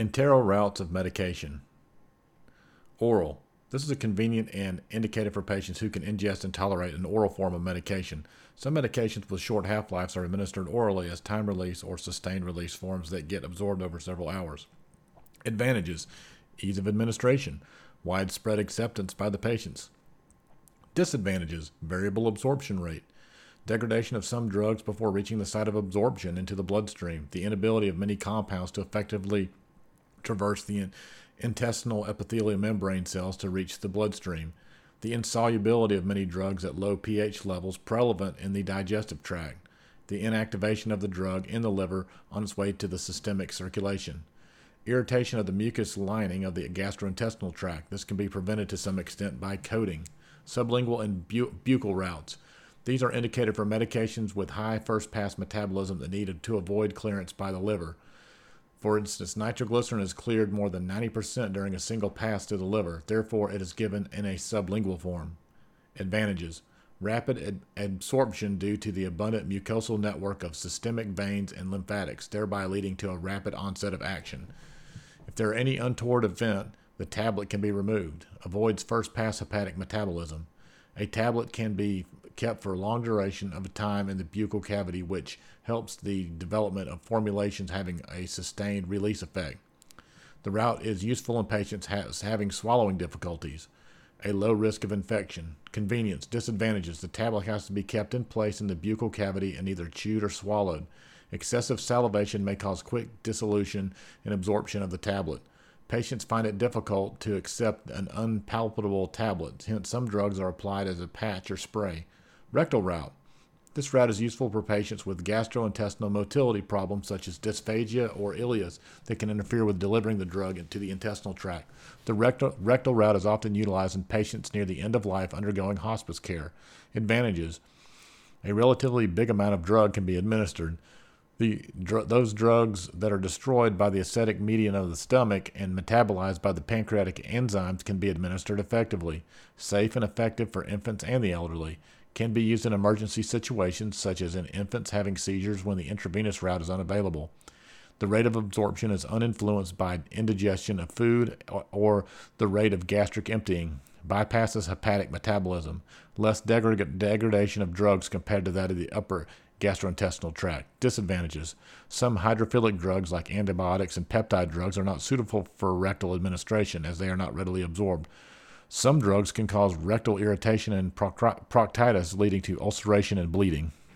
Enteral routes of medication. Oral. This is a convenient and indicated for patients who can ingest and tolerate an oral form of medication. Some medications with short half lives are administered orally as time release or sustained release forms that get absorbed over several hours. Advantages ease of administration, widespread acceptance by the patients. Disadvantages variable absorption rate, degradation of some drugs before reaching the site of absorption into the bloodstream, the inability of many compounds to effectively traverse the intestinal epithelial membrane cells to reach the bloodstream, the insolubility of many drugs at low pH levels prevalent in the digestive tract, the inactivation of the drug in the liver on its way to the systemic circulation, irritation of the mucous lining of the gastrointestinal tract. This can be prevented to some extent by coating, sublingual and bu- buccal routes. These are indicated for medications with high first pass metabolism that needed to avoid clearance by the liver. For instance, nitroglycerin is cleared more than 90% during a single pass to the liver, therefore, it is given in a sublingual form. Advantages Rapid ad- absorption due to the abundant mucosal network of systemic veins and lymphatics, thereby leading to a rapid onset of action. If there are any untoward event, the tablet can be removed. Avoids first pass hepatic metabolism. A tablet can be kept for a long duration of time in the buccal cavity, which helps the development of formulations having a sustained release effect. The route is useful in patients has, having swallowing difficulties, a low risk of infection. Convenience, disadvantages. The tablet has to be kept in place in the buccal cavity and either chewed or swallowed. Excessive salivation may cause quick dissolution and absorption of the tablet. Patients find it difficult to accept an unpalatable tablet, hence, some drugs are applied as a patch or spray. Rectal route. This route is useful for patients with gastrointestinal motility problems such as dysphagia or ileus that can interfere with delivering the drug into the intestinal tract. The rectal, rectal route is often utilized in patients near the end of life undergoing hospice care. Advantages A relatively big amount of drug can be administered. The, dr- those drugs that are destroyed by the acidic medium of the stomach and metabolized by the pancreatic enzymes can be administered effectively, safe and effective for infants and the elderly can be used in emergency situations, such as in infants having seizures when the intravenous route is unavailable. The rate of absorption is uninfluenced by indigestion of food or the rate of gastric emptying. Bypasses hepatic metabolism. Less degrad- degradation of drugs compared to that of the upper gastrointestinal tract. Disadvantages. Some hydrophilic drugs, like antibiotics and peptide drugs, are not suitable for rectal administration as they are not readily absorbed. Some drugs can cause rectal irritation and proctitis, leading to ulceration and bleeding.